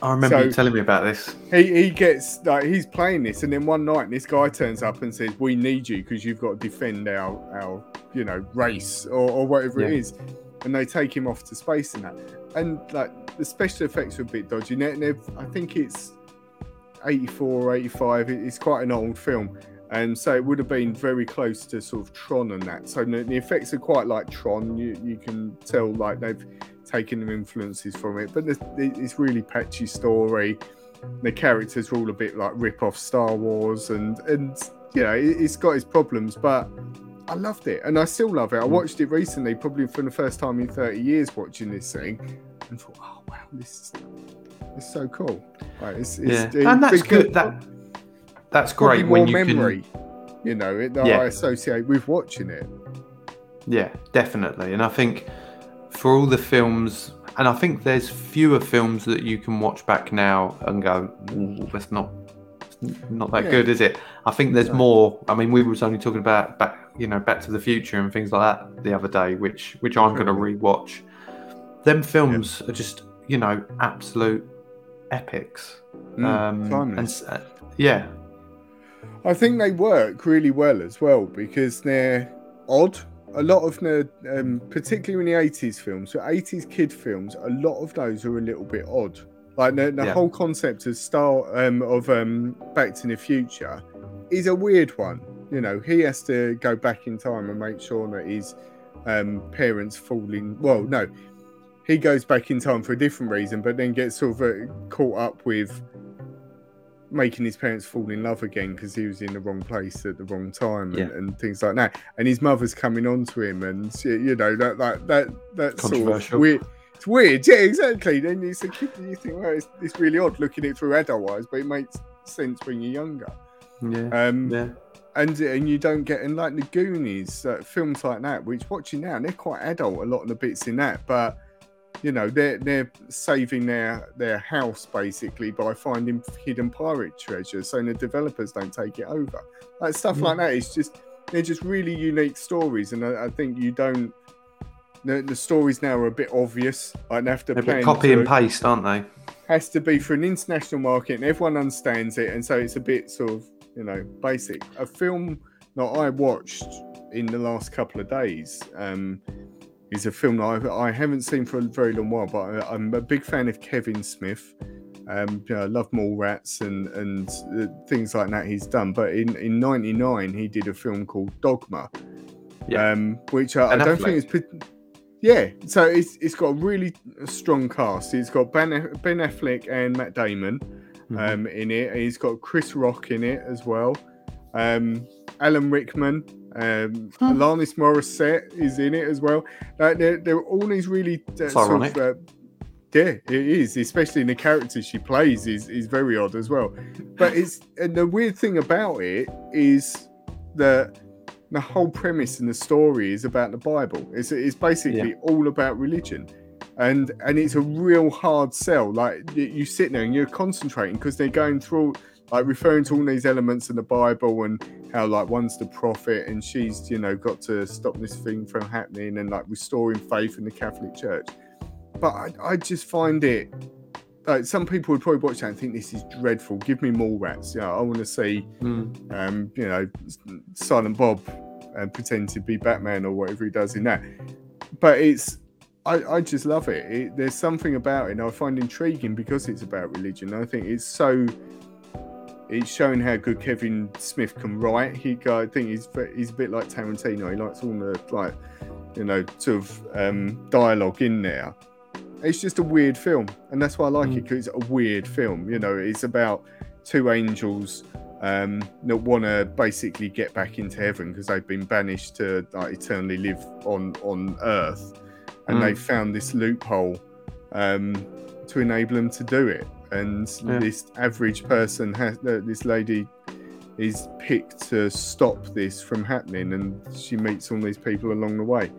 i remember you telling me about this he he gets like he's playing this, and then one night this guy turns up and says, "We need you because you've got to defend our our you know race or, or whatever it Yeah. is," and they take him off to space and that, and like the special effects are a bit dodgy. Now, I think it's 84 or 85. It's quite an old film. And so it would have been very close to sort of Tron and that. So the, the effects are quite like Tron. You you can tell like they've taken them influences from it. But the, the, it's really patchy story. The characters are all a bit like rip off Star Wars, and and you know it, it's got its problems, but I loved it, and I still love it. I mm. watched it recently, probably for the first time in 30 years, watching this thing, and thought, oh wow, this is it's so cool. Like, it's, it's, yeah, it- and that's because good. That that's great more when you memory, can. you know, it, that Yeah. I associate with watching it. Yeah, definitely. And I think for all the films, and I think there's fewer films that you can watch back now and go, "Ooh, that's not not that Yeah. good, is it? I think there's No. more. I mean, we was only talking about back, you know, Back to the Future and things like that the other day, which which I'm going to rewatch. Them films are just, you know, absolute epics. Mm, um, and uh, yeah, I think they work really well as well because they're odd. A lot of the, um, particularly in the eighties films, so eighties kid films, a lot of those are a little bit odd. Like the, the Yeah. whole concept of Star um, of um, Back to the Future is a weird one. You know, he has to go back in time and make sure that his um, parents falling. Well, no, he goes back in time for a different reason, but then gets sort of uh, caught up with making his parents fall in love again because he was in the wrong place at the wrong time and, Yeah. and things like that. And his mother's coming on to him, and you know that that that that's sort of weird. It's weird, yeah, exactly. Then you and you think, well, it's, it's really odd looking at it through adult eyes, but it makes sense when you're younger. yeah, Um, yeah. and and you don't get in like the Goonies uh, films like that, which watching now they're quite adult. A lot of the bits in that, but you know they're they're saving their their house basically by finding hidden pirate treasures, so the developers don't take it over. Like stuff like that is just they're just really unique stories, and I, I think you don't. The, the stories now are a bit obvious. Like they have to copy and paste, aren't they? has to be for an international market and everyone understands it and so it's a bit sort of you know basic a film that i watched in the last couple of days um is a film that I, I haven't seen for a very long while but I, i'm a big fan of kevin smith um you know, i love Mallrats and and uh, things like that he's done but in in 99 he did a film called dogma Yeah. um which i, I don't think is yeah, so it's it's got a really strong cast. It's got Ben Ben Affleck and Matt Damon Mhm. um, in it. He's got Chris Rock in it as well. Um, Alan Rickman, um, Hmm. Alanis Morissette is in it as well. Like they're, they're all these really uh, sort of, uh, yeah, it is. Especially in the characters she plays is is very odd as well. But it's and the weird thing about it is that the whole premise and the story is about the Bible. It's it's basically all about religion, and and it's a real hard sell. Like you, you sit there and you're concentrating because they're going through like referring to all these elements in the Bible and how like one's the prophet and she's you know got to stop this thing from happening and like restoring faith in the Catholic Church. But I, I just find it. Like some people would probably watch that and think this is dreadful. Give me Mallrats. Yeah, I want to see Mm. um, you know, Silent Bob and pretend to be Batman or whatever he does in that. But it's, I, I just love it. it. There's something about it I find intriguing because it's about religion. I think it's so. It's showing how good Kevin Smith can write. He, I think he's he's a bit like Tarantino. He likes all the like, you know, sort of um, dialogue in there. It's just a weird film, and that's why I like it because it's a weird film. You know, it's about two angels um, that want to basically get back into heaven because they've been banished to like, eternally live on on Earth, and Mm. they've found this loophole um, to enable them to do it. And Yeah. this average person has uh, this lady is picked to stop this from happening, and she meets all these people along the way.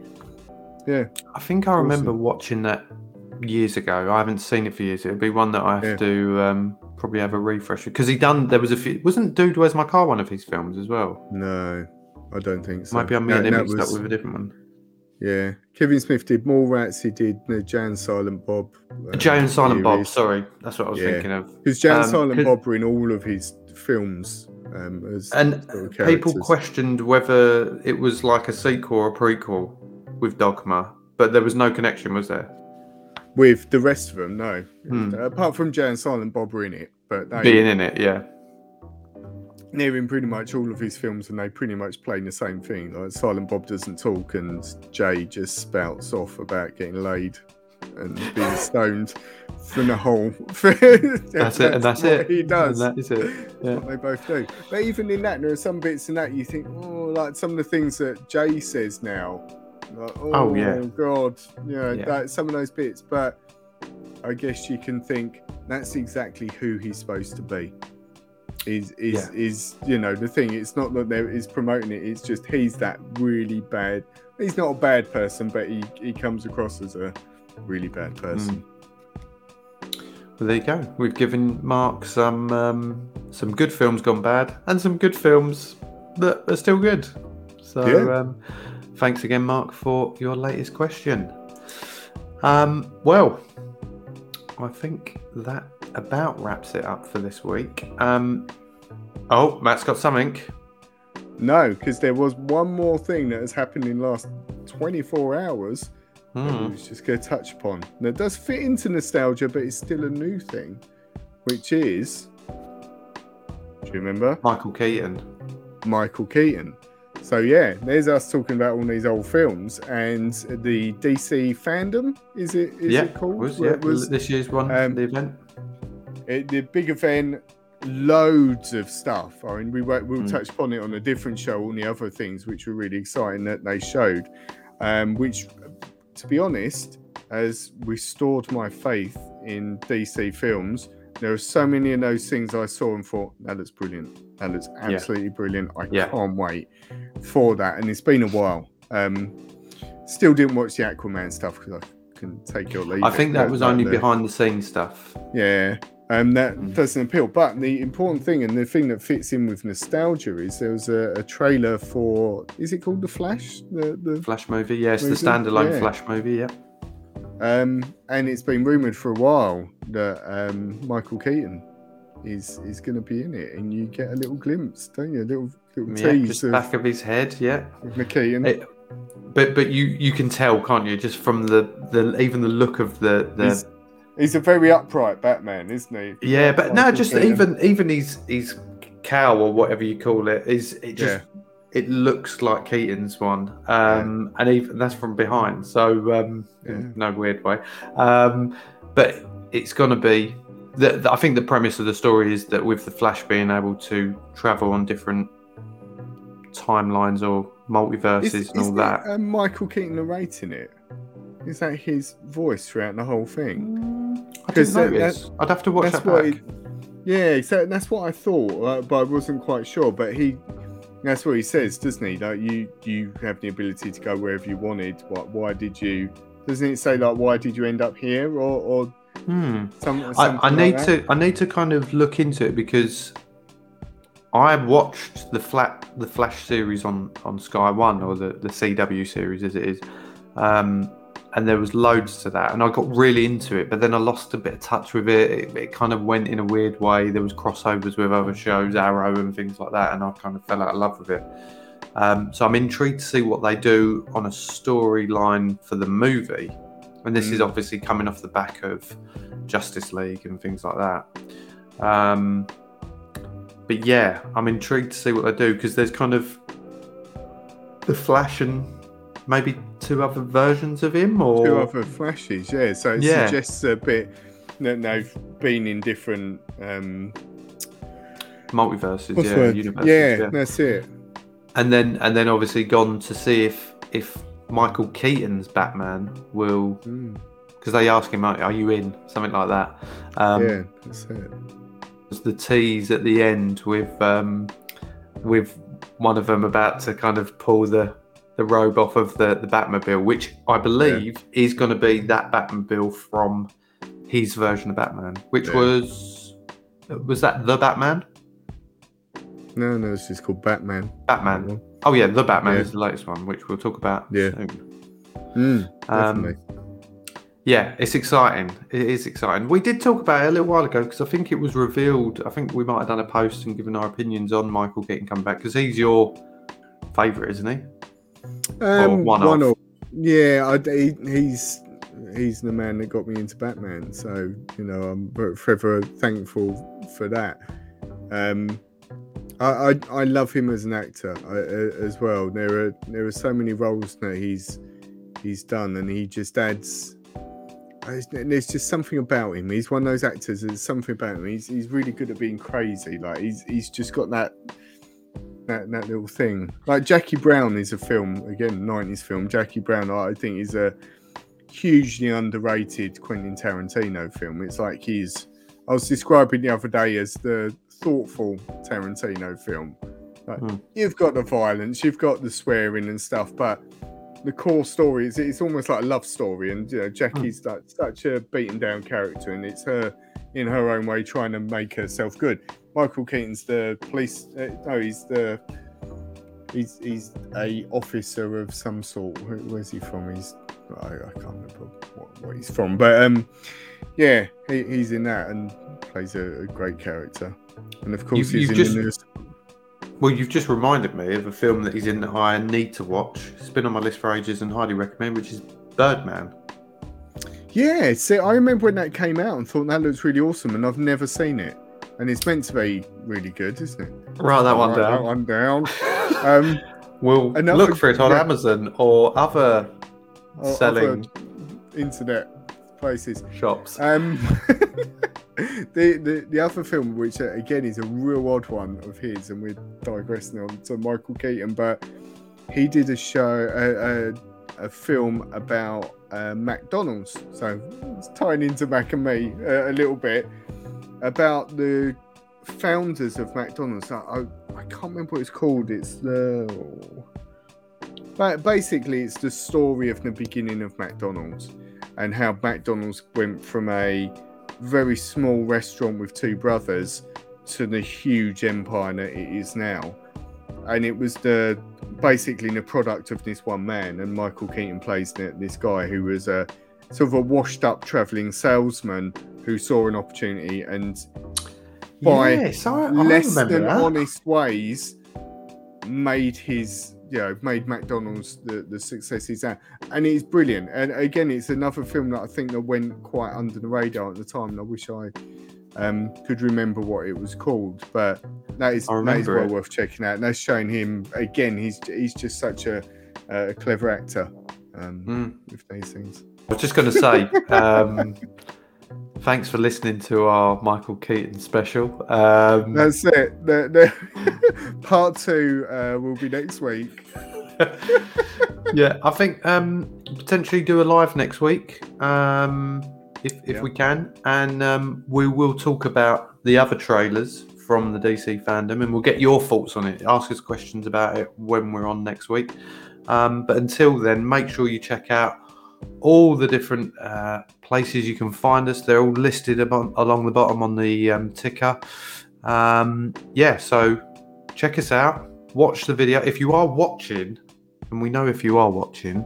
Yeah, I think I remember watching that years ago. I haven't seen it for years. It'd be one that I have Yeah. to um, probably have a refresher because he done. There was a few. Wasn't Dude Where's My Car one of his films as well? no, I don't think so. Maybe I'm getting that mixed was- up with a different one. Yeah, Kevin Smith did Mallrats. He did the Jay and Silent Bob. Uh, Jay and Silent Bob. Sorry, that's what I was Yeah. thinking of. Because Jay and Um, Silent Bob were in all of his films. Um, as And people questioned whether it was like a sequel or a prequel with Dogma, but there was no connection, was there? with the rest of them, no. Hmm. Apart from Jay and Silent Bob were in it, but they, Being in it, yeah. they're in pretty much all of his films, and they pretty much play the same thing. Like Silent Bob doesn't talk, and Jay just spouts off about getting laid and being stoned from the whole. That's it, and that's it. He does. And that is it. Yeah. they both do. But even in that, there are some bits in that you think, oh, like some of the things that Jay says now. Like, oh, Oh, yeah. God, yeah, Yeah. That, some of those bits. But I guess you can think that's exactly who he's supposed to be. Is is Yeah. is you know the thing? It's not that there is promoting it. It's just he's that really bad. He's not a bad person, but he he comes across as a really bad person. Well, there you go. We've given Marc some um, some good films gone bad and some good films that are still good. So Yeah. um, thanks again, Marc, for your latest question. Um, well, I think that about wraps it up for this week. Um, oh, Matt's got something. No, because there was one more thing that has happened in the last 24 hours was just going to touch upon. Now, it does fit into nostalgia, but it's still a new thing, which is. Do you remember? Michael Keaton. Michael Keaton. So, yeah, there's us talking about all these old films and the DC fandom, is it, is yeah, it called? was, yeah, it was this year's one, um, the event. it, the big event, loads of stuff. I mean, we won't- we'll Mm. touch upon it on a different show, all the other things which were really exciting that they showed, um, which, to be honest, has restored my faith in DC films. There are so many of those things I saw and thought that looks brilliant. That looks absolutely brilliant. I Yeah. can't wait for that. And it's been a while. Um, still didn't watch the Aquaman stuff because I can take your leave I think that was only the- behind the scenes stuff. yeah, um, that Mm. doesn't appeal. But the important thing and the thing that fits in with nostalgia is there was a, a trailer for is it called the Flash? The the Flash movie, yes, the standalone Yeah. Flash movie, yeah. um, and it's been rumored for a while that um, Michael Keaton is is going to be in it, and you get a little glimpse, don't you? A little little Yeah, tease just of, back of his head, yeah. McKeaton. It- But but you you can tell, can't you, just from the the even the look of the the he's a very upright Batman, isn't he? yeah, but no, just even even his his cowl or whatever you call it is it just it looks like Keaton's one, um, and even that's from behind, so um, Yeah. no weird way. Um, but it's going to be. The, the- I think the premise of the story is that with the Flash being able to travel on different timelines or multiverses Is, and all that. uh, Michael Keaton narrating it? Is that his voice throughout the whole thing? I 'cause didn't that- notice. I'd have to watch that's that what back. he, yeah so that's what i thought uh, but i wasn't quite sure but he that's what he says doesn't he like you you have the ability to go wherever you wanted what why did you doesn't it say like why did you end up here or or Hmm. some, I, something I like need that? to I need to kind of look into it because I have watched the flat the Flash series on on Sky One or the the CW series as it is, um, and there was loads to that, and I got really into it, but then I lost a bit of touch with it. It, it kind of went in a weird way. There was crossovers with other shows, Arrow and things like that, and I kind of fell out of love with it. Um, so I'm intrigued to see what they do on a storyline for the movie, and this is Mm. obviously coming off the back of Justice League and things like that. Um, but yeah, I'm intrigued to see what they do because there's kind of the Flash and maybe two other versions of him, or two other flashes yeah so it Yeah. suggests a bit that they've been in different um multiverses, yeah, universes, yeah, yeah. that's it and then and then obviously gone to see if if Michael Keaton's Batman will Mm, because they ask him, "Are you in?" Something like that. Um, yeah that's it was the tease at the end with um, with one of them about to kind of pull the the robe off of the the Batmobile, which I believe is going to be that Batmobile from his version of Batman, which Yeah. was was that the Batman? no no it's just called batman Batman. Oh yeah, the Batman Yeah. is the latest one, which we'll talk about Yeah. soon. mm, Um, definitely Yeah, it's exciting. It is exciting. We did talk about it a little while ago because I think it was revealed. I think we might have done a post and given our opinions on Michael Keaton coming back because he's your favourite, isn't he? Um, one one, of. of. Yeah, I, he, he's he's the man that got me into Batman. So you know, I'm forever thankful for that. Um, I, I I love him as an actor I, uh, as well. There are there are so many roles that he's he's done, and he just adds. there's- There's just something about him. He's one of those actors. There's something about him. He's he's really good at being crazy. Like he's he's just got that that that little thing. Like Jackie Brown is a film again, '90s film. Jackie Brown, I think, is a hugely underrated Quentin Tarantino film. It's like he's. I was describing the other day as the thoughtful Tarantino film. Like Hmm. you've got the violence, you've got the swearing and stuff, but the core story is it's almost like a love story. And you know, Jackie's like such a beaten down character, and it's her in her own way trying to make herself good. Michael Keaton's the police. Uh, no, he's the he's he's a officer of some sort. Where, where's he from? He's I, I can't remember what, what he's from, but um, Yeah, he, he's in that and plays a, a great character. And of course, You've- he's in just- the newest. Well, you've just reminded me of a film that he's in that I need to watch. It's been on my list for ages and highly recommend, which is Birdman. Yeah, see, I remember when that came out and thought that looks really awesome, and I've never seen it. And it's meant to be really good, isn't it? Write that one Write That down. one down. Um, We'll Another- look for it on yeah. Amazon or other or selling other internet places. shops. Um, the, the the other film, which uh, again is a real odd one of his, and we're digressing on to Michael Keaton, but he did a show, a, a, a film about uh, McDonald's. So it's tying into Mac and me uh, a little bit about the founders of McDonald's. I, I, I can't remember what it's called. It's the. But basically, it's the story of the beginning of McDonald's and how McDonald's went from a very small restaurant with two brothers to the huge empire that it is now. And it was the basically the product of this one man. And Michael Keaton plays th- this guy who was a sort of a washed up traveling salesman who saw an opportunity and by yes, I, I less than that. honest ways made his you know made McDonald's the, the success he's at and it's brilliant. And again it's another film that I think that went quite under the radar at the time and I wish I um, could remember what it was called. But that is, that is well it. worth checking out. And that's showing him again he's he's just such a, a clever actor um, Mm. with these things I was just going to say, um, thanks for listening to our Michael Keaton special. Um, that's it the, the part two uh, will be next week yeah, I think um, potentially do a live next week um, if, if Yeah. we can, and um, we will talk about the other trailers from the DC fandom, and we'll get your thoughts on it. Ask us questions about it when we're on next week. Um, but until then, make sure you check out all the different uh, places you can find us. They're all listed abon- along the bottom on the um, ticker. Um, yeah, so check us out. Watch the video. If you are watching, and we know if you are watching,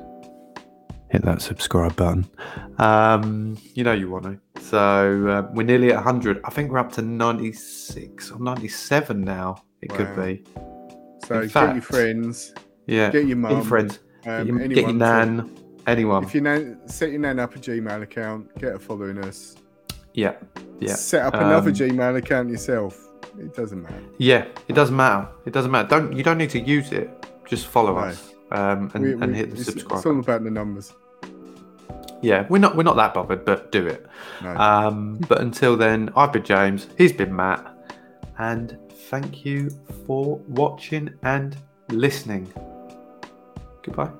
hit that subscribe button. Um, you know you want to. So uh, we're nearly at 100. I think we're up to 96 or 97 now. It could be. so In get fact, your friends Yeah. get your Get mum your friends. Um, get your, get your anyone to- nan. Anyone. If you nan, set your nan up a Gmail account, get her following us. Yeah. Yeah. Set up another Um, Gmail account yourself. It doesn't matter. Yeah. It doesn't matter. It doesn't matter. Don't you don't need to use it. Just follow No. us. Um, and, We- and hit the it's, subscribe. It's all about the numbers. Yeah, we're not we're not that bothered, but do it. No. Um, but until then, I've been James. He's been Matt, and thank you for watching and listening. Goodbye.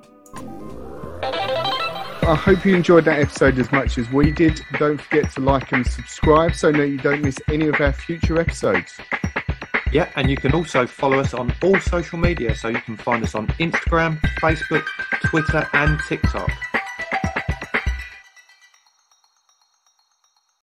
I hope you enjoyed that episode as much as we did. Don't forget to like and subscribe so that you don't miss any of our future episodes. Yeah, and you can also follow us on all social media. So you can find us on Instagram, Facebook, Twitter, and TikTok.